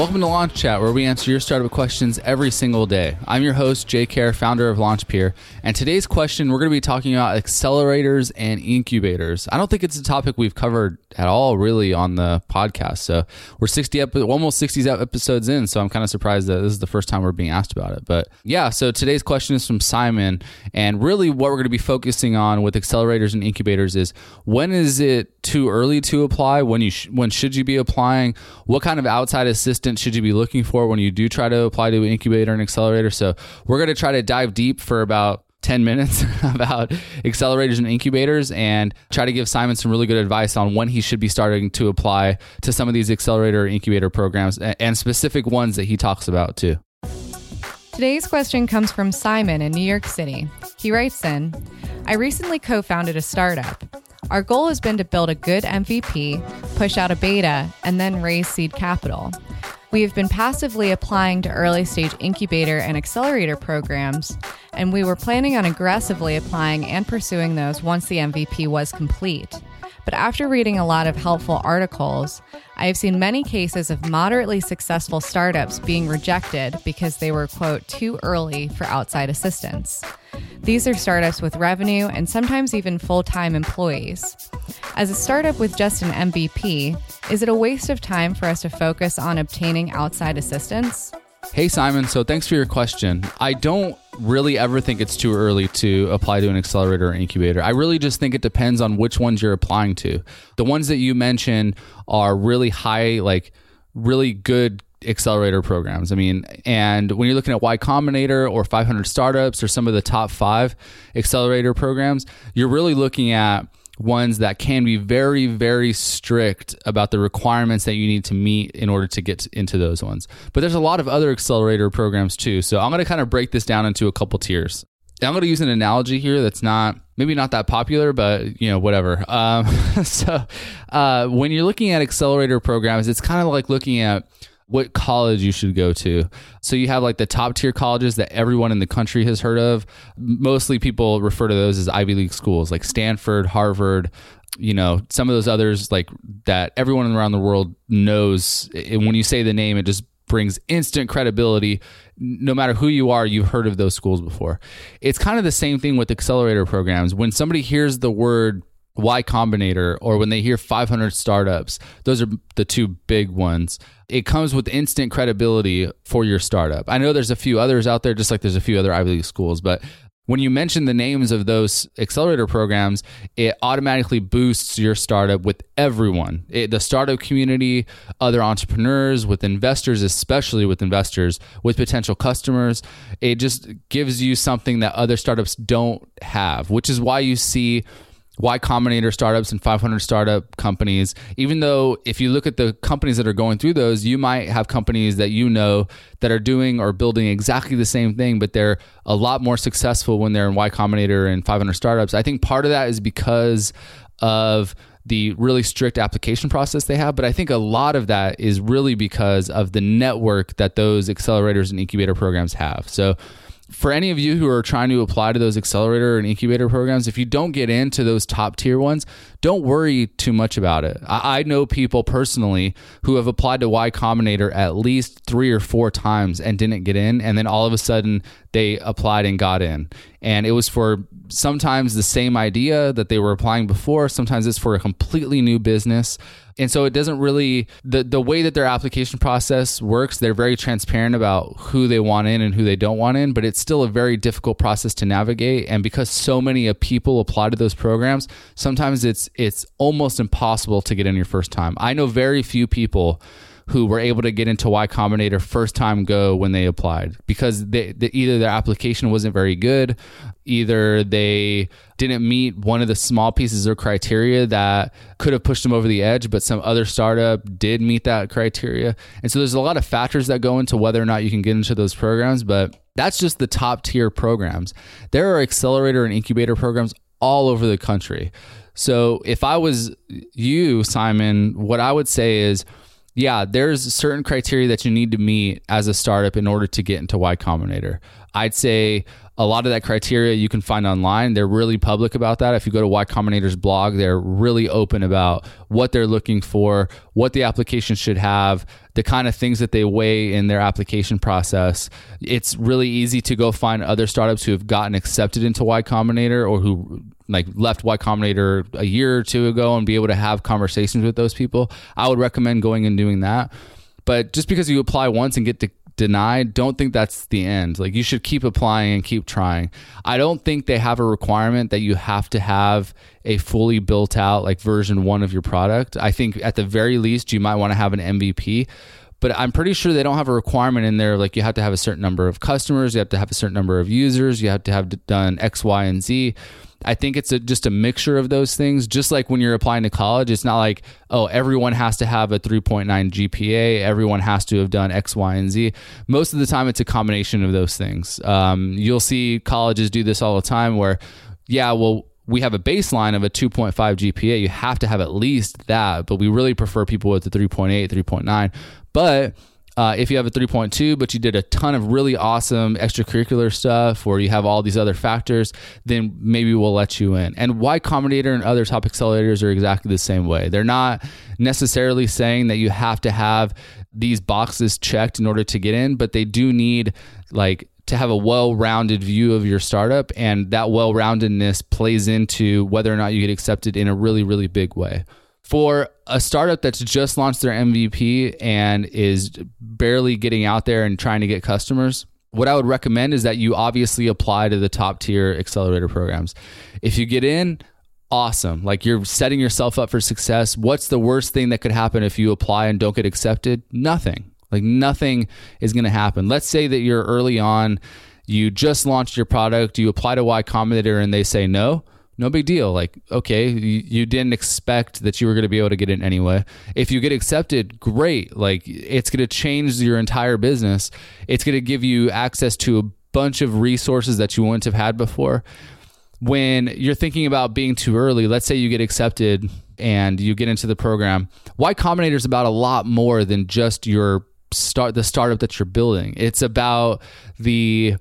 Welcome to Launch Chat, where we answer your startup questions every single day. I'm your host, Jay Kerr, founder of LaunchPeer, and today's question we're going to be talking about accelerators and incubators. I don't think it's a topic we've covered at all, really, on the podcast. So we're 60 ep- almost 60 episodes in, so I'm kind of surprised that this is the first time we're being asked about it. But yeah, so today's question is from Simon, and really what we're going to be focusing on with accelerators and incubators is when is it too early to apply? When you sh- when should you be applying? What kind of outside assistance should you be looking for when you do try to apply to an incubator and accelerator? So we're going to try to dive deep for about 10 minutes about accelerators and incubators and try to give Simon some really good advice on when he should be starting to apply to some of these accelerator incubator programs and specific ones that he talks about too. Today's question comes from Simon in New York City. He writes in I recently co founded a startup. Our goal has been to build a good MVP, push out a beta, and then raise seed capital. We have been passively applying to early stage incubator and accelerator programs, and we were planning on aggressively applying and pursuing those once the MVP was complete. But after reading a lot of helpful articles, I have seen many cases of moderately successful startups being rejected because they were, quote, too early for outside assistance. These are startups with revenue and sometimes even full time employees. As a startup with just an MVP, is it a waste of time for us to focus on obtaining outside assistance? Hey, Simon. So thanks for your question. I don't really ever think it's too early to apply to an accelerator or incubator. I really just think it depends on which ones you're applying to. The ones that you mentioned are really high, like really good accelerator programs. I mean, and when you're looking at Y Combinator or 500 startups or some of the top five accelerator programs, you're really looking at ones that can be very, very strict about the requirements that you need to meet in order to get into those ones. But there's a lot of other accelerator programs too. So I'm going to kind of break this down into a couple tiers. I'm going to use an analogy here that's not maybe not that popular, but you know whatever. Um, so uh, when you're looking at accelerator programs, it's kind of like looking at what college you should go to. So you have like the top tier colleges that everyone in the country has heard of. Mostly people refer to those as Ivy League schools like Stanford, Harvard, you know, some of those others like that everyone around the world knows. And when you say the name, it just brings instant credibility. No matter who you are, you've heard of those schools before. It's kind of the same thing with accelerator programs. When somebody hears the word Y Combinator or when they hear 500 startups, those are the two big ones. It comes with instant credibility for your startup. I know there's a few others out there, just like there's a few other Ivy League schools, but when you mention the names of those accelerator programs, it automatically boosts your startup with everyone it, the startup community, other entrepreneurs, with investors, especially with investors, with potential customers. It just gives you something that other startups don't have, which is why you see Y Combinator startups and 500 startup companies. Even though if you look at the companies that are going through those, you might have companies that you know that are doing or building exactly the same thing, but they're a lot more successful when they're in Y Combinator and 500 startups. I think part of that is because of the really strict application process they have, but I think a lot of that is really because of the network that those accelerators and incubator programs have. So for any of you who are trying to apply to those accelerator and incubator programs, if you don't get into those top tier ones, don't worry too much about it. I, I, know people personally who have applied to Y Combinator at least three or four times and didn't get in, and then all of a sudden they applied and got in. And it was for sometimes the same idea that they were applying before, sometimes it's for a completely new business. And so it doesn't really the the way that their application process works, they're very transparent about who they want in and who they don't want in, but it's still a very difficult process to navigate and because so many people apply to those programs, sometimes it's it's almost impossible to get in your first time. I know very few people who were able to get into Y Combinator first time go when they applied because they, they, either their application wasn't very good, either they didn't meet one of the small pieces of criteria that could have pushed them over the edge, but some other startup did meet that criteria. And so there's a lot of factors that go into whether or not you can get into those programs, but that's just the top tier programs. There are accelerator and incubator programs all over the country. So if I was you, Simon, what I would say is yeah, there's certain criteria that you need to meet as a startup in order to get into Y Combinator. I'd say a lot of that criteria you can find online. They're really public about that. If you go to Y Combinator's blog, they're really open about what they're looking for, what the application should have, the kind of things that they weigh in their application process. It's really easy to go find other startups who have gotten accepted into Y Combinator or who like left Y Combinator a year or two ago and be able to have conversations with those people. I would recommend going and doing that. But just because you apply once and get to denied, don't think that's the end. Like you should keep applying and keep trying. I don't think they have a requirement that you have to have a fully built out like version 1 of your product. I think at the very least you might want to have an MVP but I'm pretty sure they don't have a requirement in there like you have to have a certain number of customers, you have to have a certain number of users, you have to have done X, Y, and Z. I think it's a, just a mixture of those things. Just like when you're applying to college, it's not like, oh, everyone has to have a 3.9 GPA, everyone has to have done X, Y, and Z. Most of the time, it's a combination of those things. Um, you'll see colleges do this all the time where, yeah, well, we have a baseline of a 2.5 GPA. You have to have at least that, but we really prefer people with a 3.8, 3.9. But uh, if you have a 3.2, but you did a ton of really awesome extracurricular stuff, or you have all these other factors, then maybe we'll let you in. And Y Combinator and other top accelerators are exactly the same way. They're not necessarily saying that you have to have these boxes checked in order to get in, but they do need like to have a well-rounded view of your startup and that well-roundedness plays into whether or not you get accepted in a really really big way for a startup that's just launched their MVP and is barely getting out there and trying to get customers, what I would recommend is that you obviously apply to the top tier accelerator programs. If you get in, awesome. Like you're setting yourself up for success. What's the worst thing that could happen if you apply and don't get accepted? Nothing. Like nothing is going to happen. Let's say that you're early on, you just launched your product, you apply to Y Combinator and they say no no big deal. Like, okay, you, you didn't expect that you were going to be able to get in anyway. If you get accepted, great. Like, it's going to change your entire business. It's going to give you access to a bunch of resources that you wouldn't have had before. When you're thinking about being too early, let's say you get accepted and you get into the program, Y Combinator is about a lot more than just your start the startup that you're building. It's about the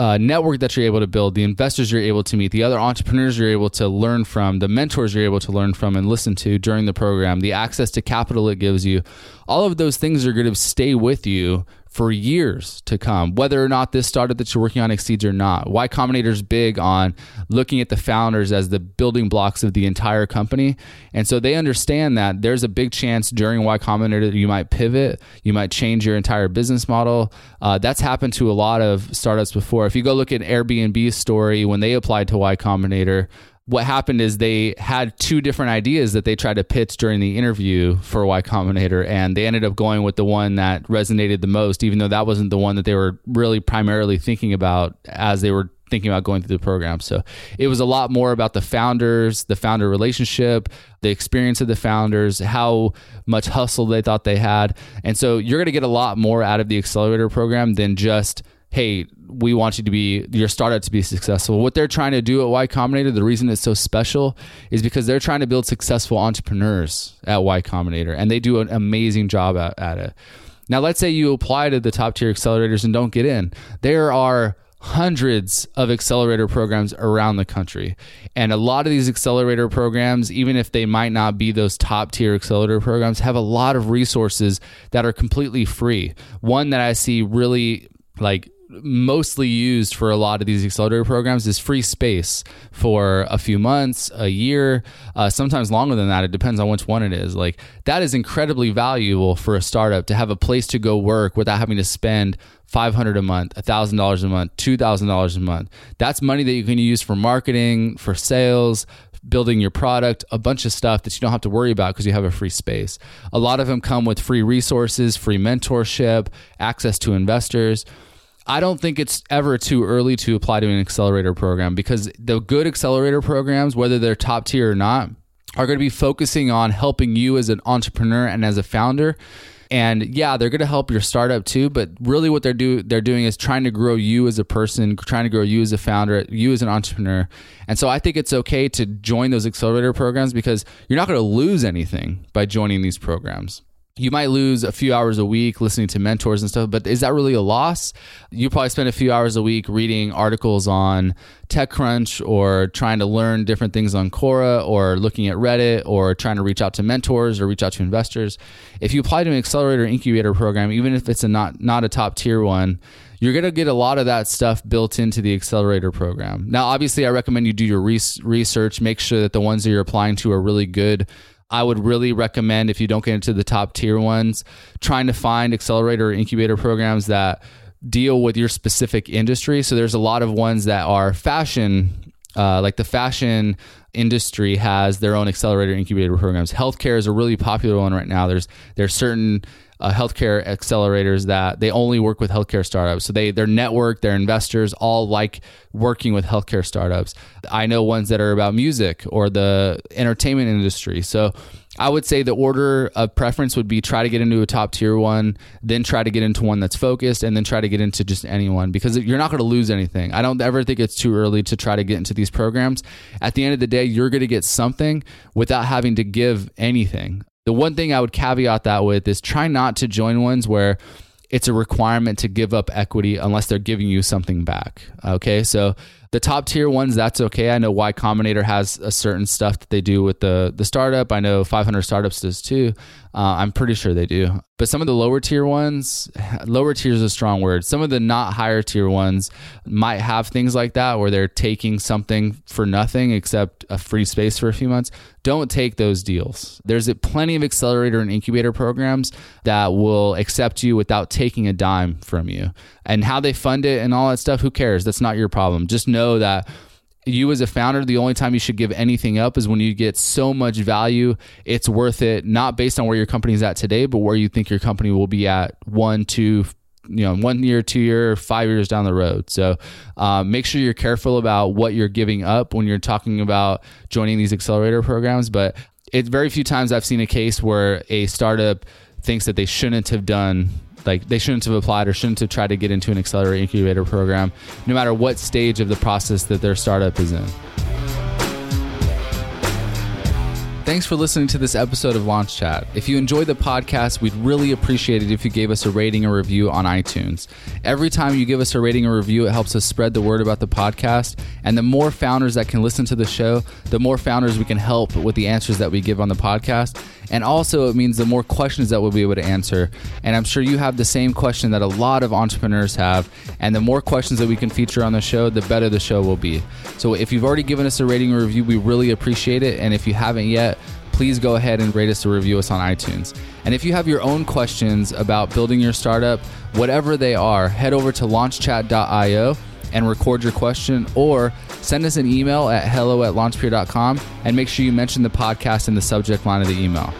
uh, network that you're able to build, the investors you're able to meet, the other entrepreneurs you're able to learn from, the mentors you're able to learn from and listen to during the program, the access to capital it gives you, all of those things are going to stay with you for years to come, whether or not this startup that you're working on exceeds or not. Y Combinator is big on looking at the founders as the building blocks of the entire company. And so they understand that there's a big chance during Y Combinator that you might pivot, you might change your entire business model. Uh, that's happened to a lot of startups before. If you go look at Airbnb's story when they applied to Y Combinator, what happened is they had two different ideas that they tried to pitch during the interview for Y Combinator, and they ended up going with the one that resonated the most, even though that wasn't the one that they were really primarily thinking about as they were thinking about going through the program. So it was a lot more about the founders, the founder relationship, the experience of the founders, how much hustle they thought they had. And so you're going to get a lot more out of the accelerator program than just hey, we want you to be your startup to be successful. What they're trying to do at Y Combinator, the reason it's so special is because they're trying to build successful entrepreneurs at Y Combinator, and they do an amazing job at, at it. Now, let's say you apply to the top tier accelerators and don't get in. There are hundreds of accelerator programs around the country. And a lot of these accelerator programs, even if they might not be those top tier accelerator programs, have a lot of resources that are completely free. One that I see really like mostly used for a lot of these accelerator programs is free space for a few months, a year, uh, sometimes longer than that. It depends on which one it is. Like that is incredibly valuable for a startup to have a place to go work without having to spend 500 a month, $1,000 a month, $2,000 a month. That's money that you can use for marketing, for sales, building your product, a bunch of stuff that you don't have to worry about because you have a free space. A lot of them come with free resources, free mentorship, access to investors. I don't think it's ever too early to apply to an accelerator program because the good accelerator programs, whether they're top tier or not, are going to be focusing on helping you as an entrepreneur and as a founder. And yeah, they're going to help your startup too, but really what they're do they're doing is trying to grow you as a person, trying to grow you as a founder, you as an entrepreneur. And so I think it's okay to join those accelerator programs because you're not going to lose anything by joining these programs you might lose a few hours a week listening to mentors and stuff, but is that really a loss? You probably spend a few hours a week reading articles on TechCrunch or trying to learn different things on Quora or looking at Reddit or trying to reach out to mentors or reach out to investors. If you apply to an accelerator incubator program, even if it's a not not a top tier one, you're going to get a lot of that stuff built into the accelerator program. Now, obviously, I recommend you do your research, make sure that the ones that you're applying to are really good I would really recommend if you don't get into the top tier ones, trying to find accelerator or incubator programs that deal with your specific industry. So there's a lot of ones that are fashion, uh, like the fashion industry has their own accelerator incubator programs. Healthcare is a really popular one right now. There's there's certain uh, healthcare accelerators that they only work with healthcare startups. So they their network, their investors all like working with healthcare startups. I know ones that are about music or the entertainment industry. So I would say the order of preference would be try to get into a top tier one, then try to get into one that's focused, and then try to get into just anyone because you're not going to lose anything. I don't ever think it's too early to try to get into these programs. At the end of the day, you're going to get something without having to give anything. The one thing I would caveat that with is try not to join ones where it's a requirement to give up equity unless they're giving you something back. Okay, so the top tier ones, that's okay. I know Y Combinator has a certain stuff that they do with the the startup. I know 500 Startups does too. Uh, I'm pretty sure they do. But some of the lower tier ones, lower tier is a strong word. Some of the not higher tier ones might have things like that where they're taking something for nothing except a free space for a few months. Don't take those deals. There's plenty of accelerator and incubator programs that will accept you without taking a dime from you. And how they fund it and all that stuff, who cares? That's not your problem. Just know that you as a founder, the only time you should give anything up is when you get so much value, it's worth it, not based on where your company's at today, but where you think your company will be at one, two, you know, one year, two year, five years down the road. So um, make sure you're careful about what you're giving up when you're talking about joining these accelerator programs. But it's very few times I've seen a case where a startup thinks that they shouldn't have done like they shouldn't have applied or shouldn't have tried to get into an accelerator incubator program, no matter what stage of the process that their startup is in. Thanks for listening to this episode of Launch Chat. If you enjoyed the podcast, we'd really appreciate it if you gave us a rating or review on iTunes. Every time you give us a rating or review, it helps us spread the word about the podcast. And the more founders that can listen to the show, the more founders we can help with the answers that we give on the podcast. And also, it means the more questions that we'll be able to answer. And I'm sure you have the same question that a lot of entrepreneurs have. And the more questions that we can feature on the show, the better the show will be. So if you've already given us a rating or review, we really appreciate it. And if you haven't yet, please go ahead and rate us or review us on iTunes. And if you have your own questions about building your startup, whatever they are, head over to launchchat.io and record your question or send us an email at hello at launchpeer.com and make sure you mention the podcast in the subject line of the email.